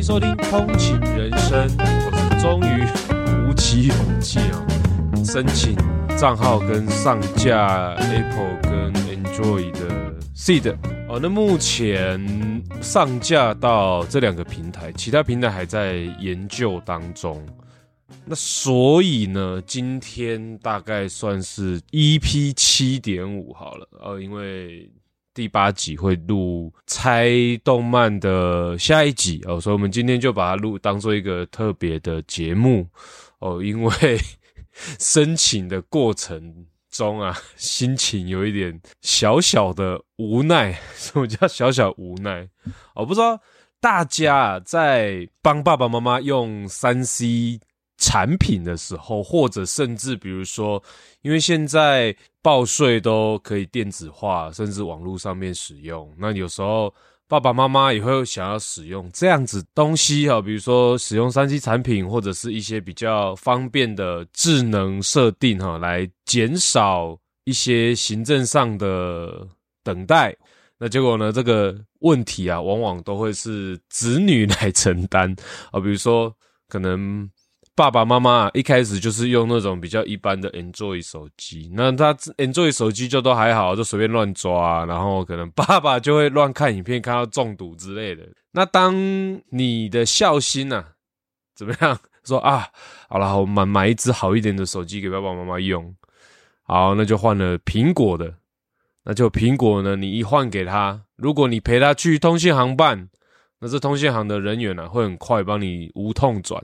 迎收听《通勤人生》，我是终于鼓起勇气啊，申请账号跟上架 Apple 跟 Android 的 Seed 哦。那目前上架到这两个平台，其他平台还在研究当中。那所以呢，今天大概算是 EP 七点五好了，呃，因为。第八集会录猜动漫的下一集哦，所以我们今天就把它录当做一个特别的节目哦。因为 申请的过程中啊，心情有一点小小的无奈。什么叫小小无奈？我不知道大家在帮爸爸妈妈用三 C 产品的时候，或者甚至比如说，因为现在报税都可以电子化，甚至网络上面使用。那有时候爸爸妈妈也会想要使用这样子东西哈，比如说使用三 C 产品，或者是一些比较方便的智能设定哈，来减少一些行政上的等待。那结果呢，这个问题啊，往往都会是子女来承担啊，比如说可能。爸爸妈妈一开始就是用那种比较一般的 Android 手机，那他 Android 手机就都还好，就随便乱抓，然后可能爸爸就会乱看影片，看到中毒之类的。那当你的孝心呐、啊，怎么样说啊？好了，我买买一支好一点的手机给爸爸妈妈用，好，那就换了苹果的。那就苹果呢，你一换给他，如果你陪他去通信行办，那这通信行的人员呢、啊，会很快帮你无痛转。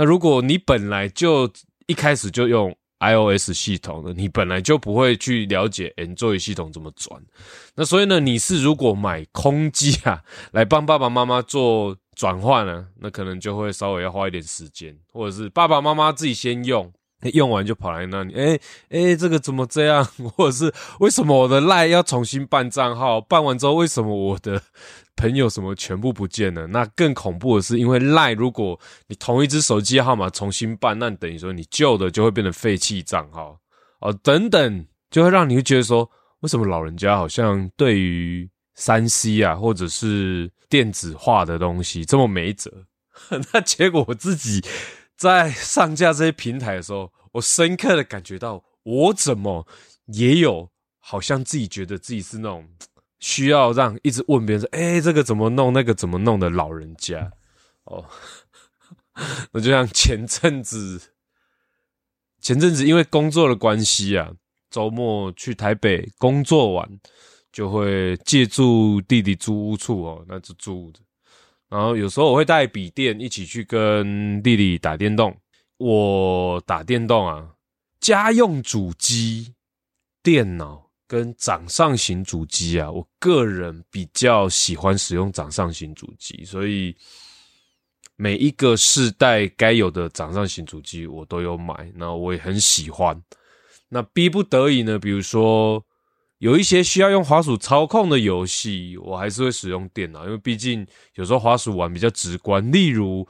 那如果你本来就一开始就用 iOS 系统的，你本来就不会去了解 Android 系统怎么转。那所以呢，你是如果买空机啊，来帮爸爸妈妈做转换呢，那可能就会稍微要花一点时间，或者是爸爸妈妈自己先用，用完就跑来那里，诶诶，这个怎么这样？或者是为什么我的赖要重新办账号？办完之后为什么我的？朋友什么全部不见了？那更恐怖的是，因为赖如果你同一只手机号码重新办，那等于说你旧的就会变成废弃账号哦，等等，就会让你会觉得说，为什么老人家好像对于三 C 啊，或者是电子化的东西这么没辙？那结果我自己在上架这些平台的时候，我深刻的感觉到，我怎么也有好像自己觉得自己是那种。需要让一直问别人说：“哎，这个怎么弄？那个怎么弄？”的老人家哦，那就像前阵子，前阵子因为工作的关系啊，周末去台北工作完，就会借住弟弟租屋处哦，那就住着。然后有时候我会带笔电一起去跟弟弟打电动。我打电动啊，家用主机、电脑。跟掌上型主机啊，我个人比较喜欢使用掌上型主机，所以每一个世代该有的掌上型主机我都有买，那我也很喜欢。那逼不得已呢，比如说有一些需要用滑鼠操控的游戏，我还是会使用电脑，因为毕竟有时候滑鼠玩比较直观。例如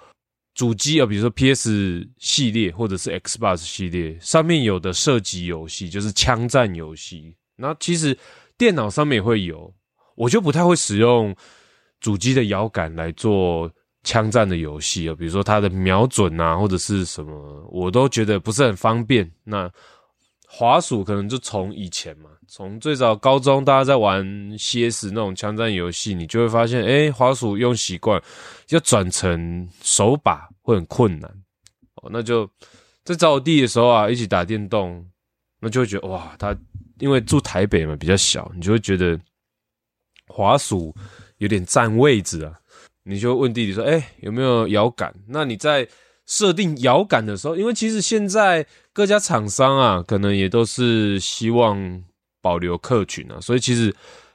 主机啊，比如说 PS 系列或者是 Xbox 系列上面有的射击游戏，就是枪战游戏。那其实电脑上面也会有，我就不太会使用主机的摇杆来做枪战的游戏啊，比如说它的瞄准啊，或者是什么，我都觉得不是很方便。那滑鼠可能就从以前嘛，从最早高中大家在玩 CS 那种枪战游戏，你就会发现，诶，滑鼠用习惯要转成手把会很困难。哦，那就在找我弟的时候啊，一起打电动，那就会觉得哇，他。因为住台北嘛，比较小，你就会觉得滑鼠有点占位置啊。你就问弟弟说：“哎，有没有摇杆？”那你在设定摇杆的时候，因为其实现在各家厂商啊，可能也都是希望保留客群啊，所以其实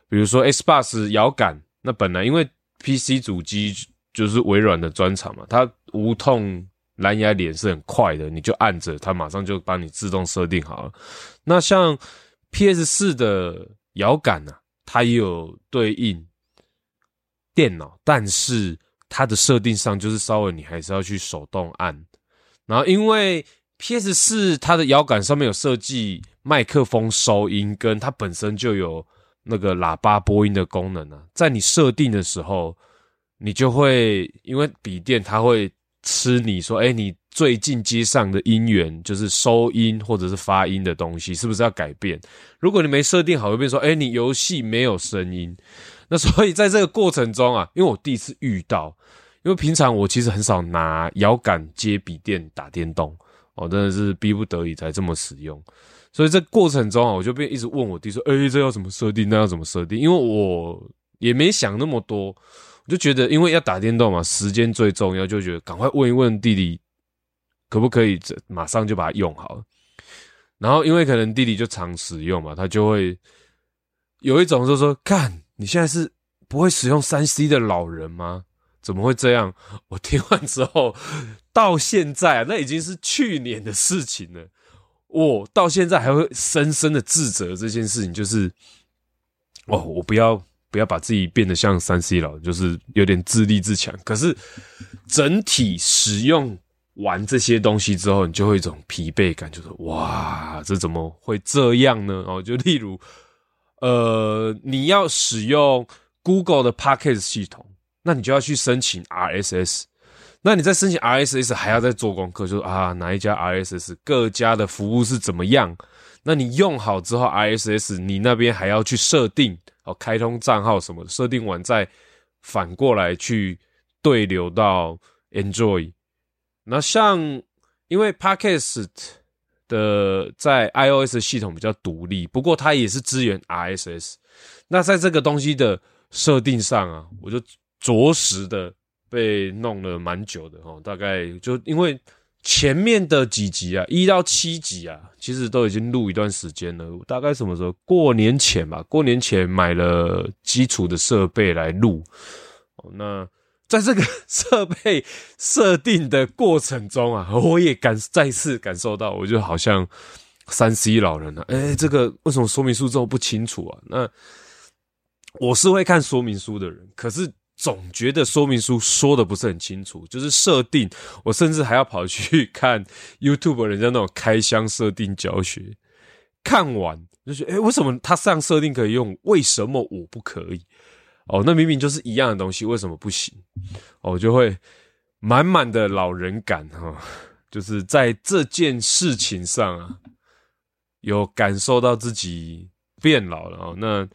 比如说 Xbox 摇杆，那本来因为 PC 主机就是微软的专长嘛，它无痛蓝牙连是很快的，你就按着它，马上就帮你自动设定好了。那像 PS 四的摇杆呢，它也有对应电脑，但是它的设定上就是稍微你还是要去手动按。然后因为 PS 四它的摇杆上面有设计麦克风收音，跟它本身就有那个喇叭播音的功能啊，在你设定的时候，你就会因为笔电它会吃你说，哎，你最近接上的音源就是收音或者是发音的东西，是不是要改变？如果你没设定好，会变说，哎，你游戏没有声音。那所以在这个过程中啊，因为我第一次遇到，因为平常我其实很少拿摇杆接笔电打电动，哦，真的是逼不得已才这么使用。所以这过程中啊，我就被一直问我弟说，哎，这要怎么设定？那要怎么设定？因为我也没想那么多，我就觉得因为要打电动嘛，时间最重要，就觉得赶快问一问弟弟，可不可以这马上就把它用好。然后因为可能弟弟就常使用嘛，他就会有一种就是说，看。你现在是不会使用三 C 的老人吗？怎么会这样？我听完之后，到现在啊，那已经是去年的事情了。我到现在还会深深的自责这件事情，就是哦，我不要不要把自己变得像三 C 老人，就是有点自立自强。可是整体使用完这些东西之后，你就会一种疲惫感，就是哇，这怎么会这样呢？哦，就例如。呃，你要使用 Google 的 Podcast 系统，那你就要去申请 RSS。那你在申请 RSS 还要再做功课，就是啊，哪一家 RSS 各家的服务是怎么样？那你用好之后，RSS 你那边还要去设定哦，开通账号什么的，设定完再反过来去对流到 Android。那像因为 Podcast。的在 iOS 系统比较独立，不过它也是支援 RSS。那在这个东西的设定上啊，我就着实的被弄了蛮久的哦。大概就因为前面的几集啊，一到七集啊，其实都已经录一段时间了。大概什么时候？过年前吧。过年前买了基础的设备来录。哦，那。在这个设备设定的过程中啊，我也感再次感受到，我就好像三 C 老人了、啊。哎，这个为什么说明书这么不清楚啊？那我是会看说明书的人，可是总觉得说明书说的不是很清楚。就是设定，我甚至还要跑去看 YouTube 人家那种开箱设定教学，看完就觉得，哎，为什么他这样设定可以用？为什么我不可以？哦，那明明就是一样的东西，为什么不行？哦，就会满满的老人感哈、哦，就是在这件事情上啊，有感受到自己变老了哦。那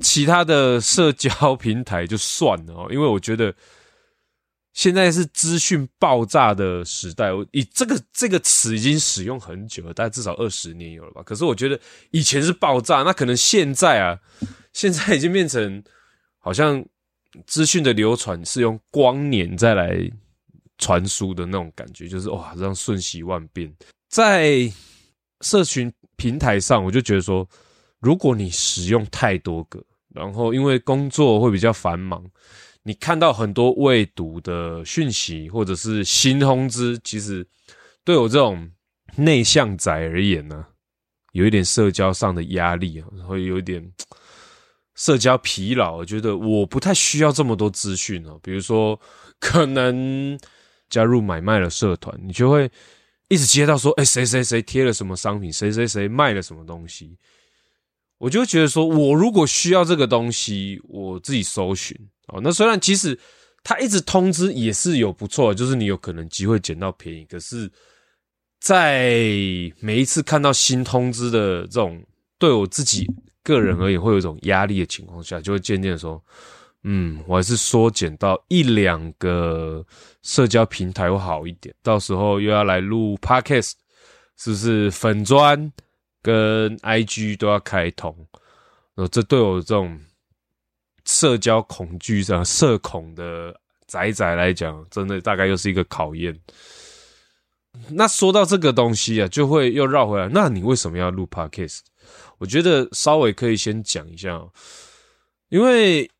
其他的社交平台就算了哦，因为我觉得现在是资讯爆炸的时代，我以这个这个词已经使用很久了，大概至少二十年有了吧。可是我觉得以前是爆炸，那可能现在啊，现在已经变成。好像资讯的流传是用光年再来传输的那种感觉，就是哇，这样瞬息万变。在社群平台上，我就觉得说，如果你使用太多个，然后因为工作会比较繁忙，你看到很多未读的讯息或者是新通知，其实对我这种内向仔而言呢，有一点社交上的压力，会有一点。社交疲劳，我觉得我不太需要这么多资讯哦。比如说，可能加入买卖的社团，你就会一直接到说，哎，谁谁谁贴了什么商品，谁谁谁卖了什么东西，我就觉得说，我如果需要这个东西，我自己搜寻哦。那虽然其实他一直通知也是有不错，就是你有可能机会捡到便宜，可是，在每一次看到新通知的这种，对我自己。个人而言会有一种压力的情况下，就会渐渐说，嗯，我还是缩减到一两个社交平台会好一点。到时候又要来录 Podcast，是不是粉专跟 IG 都要开通？呃，这对我这种社交恐惧上社恐的仔仔来讲，真的大概又是一个考验。那说到这个东西啊，就会又绕回来。那你为什么要录 Podcast？我觉得稍微可以先讲一下，因为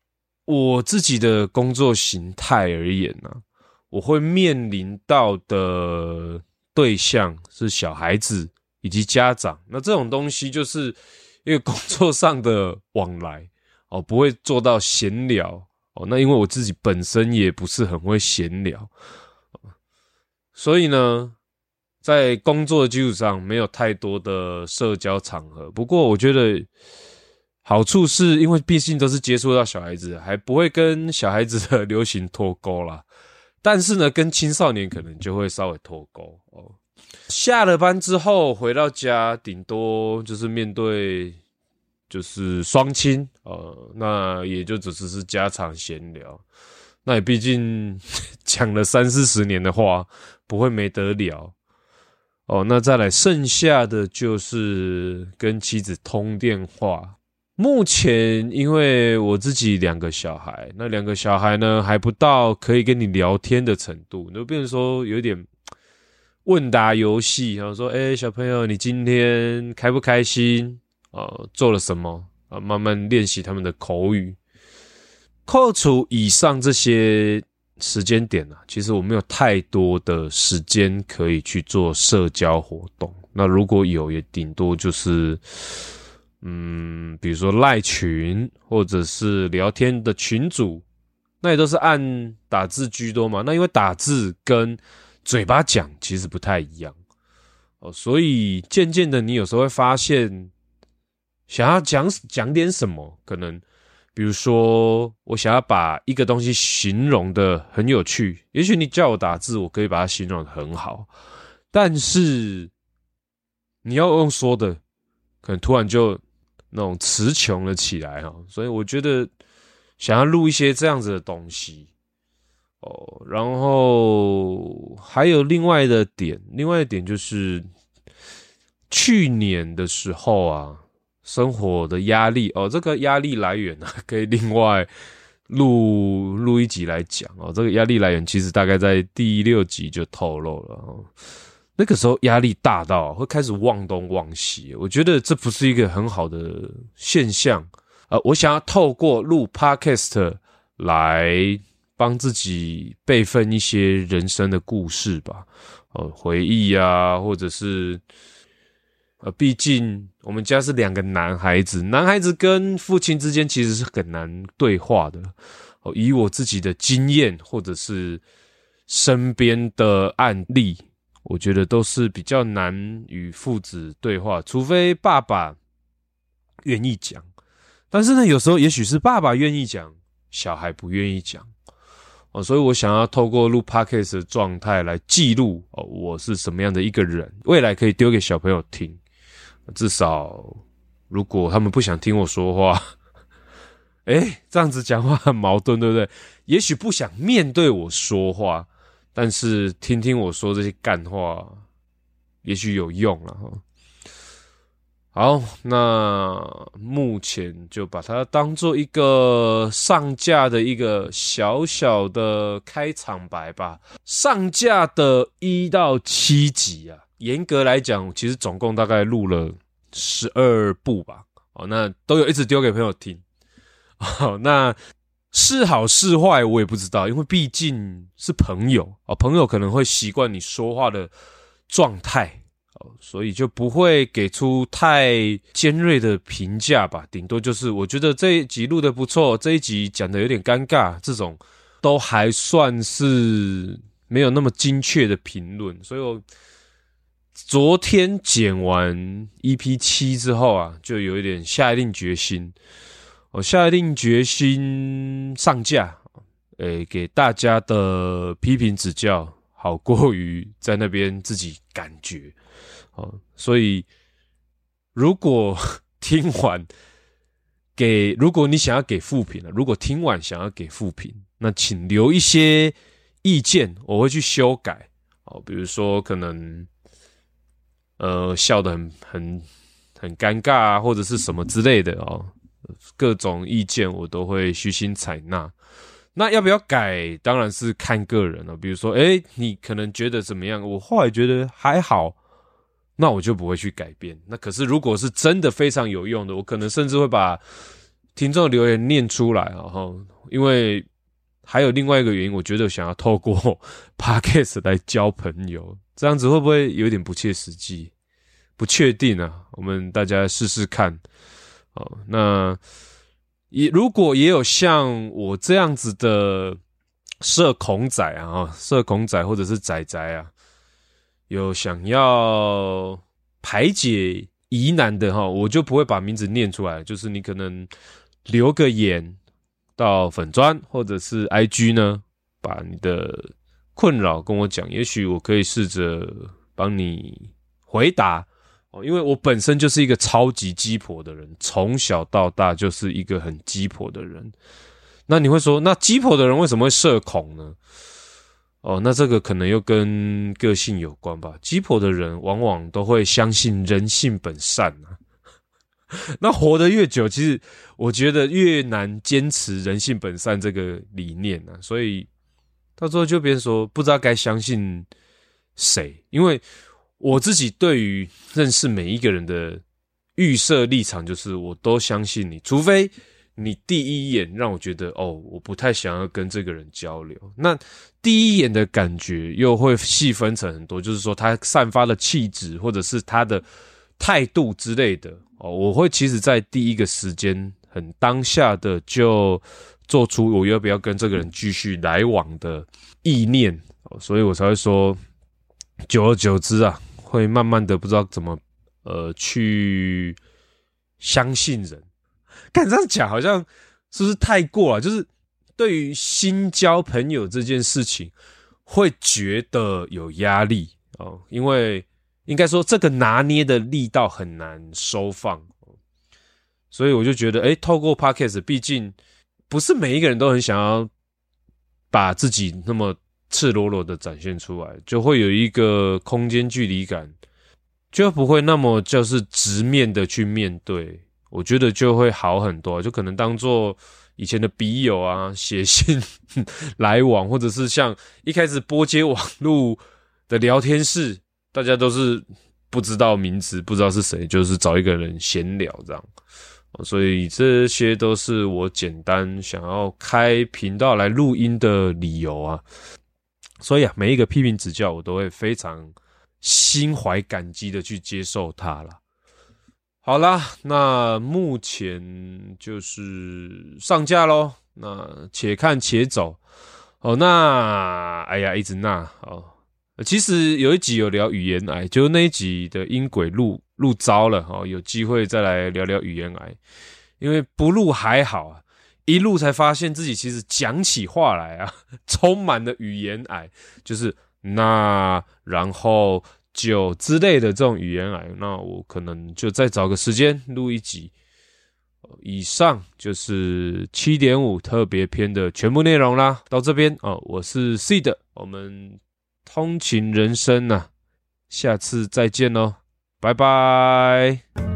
我自己的工作形态而言呢、啊，我会面临到的对象是小孩子以及家长。那这种东西就是因为工作上的往来哦，不会做到闲聊哦。那因为我自己本身也不是很会闲聊，所以呢。在工作的基础上，没有太多的社交场合。不过，我觉得好处是因为毕竟都是接触到小孩子，还不会跟小孩子的流行脱钩啦。但是呢，跟青少年可能就会稍微脱钩哦。下了班之后回到家，顶多就是面对就是双亲，呃，那也就只是是家常闲聊。那也毕竟讲了三四十年的话，不会没得聊。哦，那再来剩下的就是跟妻子通电话。目前因为我自己两个小孩，那两个小孩呢还不到可以跟你聊天的程度，就变成说有点问答游戏，然后说，哎，小朋友，你今天开不开心？呃，做了什么？啊，慢慢练习他们的口语。扣除以上这些。时间点呢、啊，其实我没有太多的时间可以去做社交活动。那如果有，也顶多就是，嗯，比如说赖群，或者是聊天的群组，那也都是按打字居多嘛。那因为打字跟嘴巴讲其实不太一样哦，所以渐渐的，你有时候会发现，想要讲讲点什么，可能。比如说，我想要把一个东西形容的很有趣，也许你叫我打字，我可以把它形容的很好，但是你要用说的，可能突然就那种词穷了起来哈。所以我觉得想要录一些这样子的东西哦，然后还有另外的点，另外一点就是去年的时候啊。生活的压力哦，这个压力来源呢，可以另外录录一集来讲哦。这个压力来源其实大概在第六集就透露了。那个时候压力大到会开始忘东忘西，我觉得这不是一个很好的现象。呃，我想要透过录 Podcast 来帮自己备份一些人生的故事吧，哦，回忆啊，或者是。呃，毕竟我们家是两个男孩子，男孩子跟父亲之间其实是很难对话的。哦，以我自己的经验或者是身边的案例，我觉得都是比较难与父子对话，除非爸爸愿意讲。但是呢，有时候也许是爸爸愿意讲，小孩不愿意讲。哦，所以我想要透过录 Podcast 的状态来记录哦，我是什么样的一个人，未来可以丢给小朋友听。至少，如果他们不想听我说话，哎，这样子讲话很矛盾，对不对？也许不想面对我说话，但是听听我说这些干话，也许有用了哈。好，那目前就把它当做一个上架的一个小小的开场白吧。上架的一到七集啊。严格来讲，其实总共大概录了十二部吧。哦，那都有一直丢给朋友听。哦，那是好是坏我也不知道，因为毕竟是朋友哦，朋友可能会习惯你说话的状态哦，所以就不会给出太尖锐的评价吧。顶多就是我觉得这一集录得不错，这一集讲得有点尴尬，这种都还算是没有那么精确的评论，所以我。昨天剪完 EP 七之后啊，就有一点下定决心，我下定决心上架，诶，给大家的批评指教，好过于在那边自己感觉，哦，所以如果听完给，如果你想要给复评了，如果听完想要给复评，那请留一些意见，我会去修改，哦，比如说可能。呃，笑得很很很尴尬啊，或者是什么之类的哦，各种意见我都会虚心采纳。那要不要改，当然是看个人了。比如说，诶，你可能觉得怎么样？我后来觉得还好，那我就不会去改变。那可是如果是真的非常有用的，我可能甚至会把听众留言念出来。然后，因为还有另外一个原因，我觉得我想要透过 Podcast 来交朋友。这样子会不会有点不切实际？不确定啊，我们大家试试看。哦，那也如果也有像我这样子的社恐仔啊，社恐仔或者是仔仔啊，有想要排解疑难的哈，我就不会把名字念出来。就是你可能留个言到粉砖或者是 IG 呢，把你的困扰跟我讲，也许我可以试着帮你回答哦。因为我本身就是一个超级鸡婆的人，从小到大就是一个很鸡婆的人。那你会说，那鸡婆的人为什么会社恐呢？哦，那这个可能又跟个性有关吧。鸡婆的人往往都会相信人性本善啊。那活得越久，其实我觉得越难坚持人性本善这个理念啊。所以到最后就变说，不知道该相信谁。因为我自己对于认识每一个人的预设立场，就是我都相信你，除非。你第一眼让我觉得哦，我不太想要跟这个人交流。那第一眼的感觉又会细分成很多，就是说他散发的气质，或者是他的态度之类的哦。我会其实在第一个时间很当下的就做出我要不要跟这个人继续来往的意念，所以我才会说，久而久之啊，会慢慢的不知道怎么呃去相信人。敢这样讲，好像是不是太过了？就是对于新交朋友这件事情，会觉得有压力哦，因为应该说这个拿捏的力道很难收放，所以我就觉得，诶，透过 Podcast，毕竟不是每一个人都很想要把自己那么赤裸裸的展现出来，就会有一个空间距离感，就不会那么就是直面的去面对。我觉得就会好很多，就可能当做以前的笔友啊，写信 来往，或者是像一开始拨接网络的聊天室，大家都是不知道名字，不知道是谁，就是找一个人闲聊这样。所以这些都是我简单想要开频道来录音的理由啊。所以啊，每一个批评指教，我都会非常心怀感激的去接受它啦。好啦，那目前就是上架咯，那且看且走。哦，那哎呀，一直那哦。其实有一集有聊语言癌，就那一集的音轨录录糟了哦。有机会再来聊聊语言癌，因为不录还好啊，一录才发现自己其实讲起话来啊，充满了语言癌，就是那然后。就之类的这种语言癌，那我可能就再找个时间录一集。以上就是七点五特别篇的全部内容啦。到这边哦，我是 Seed，我们通勤人生呐、啊，下次再见喽，拜拜。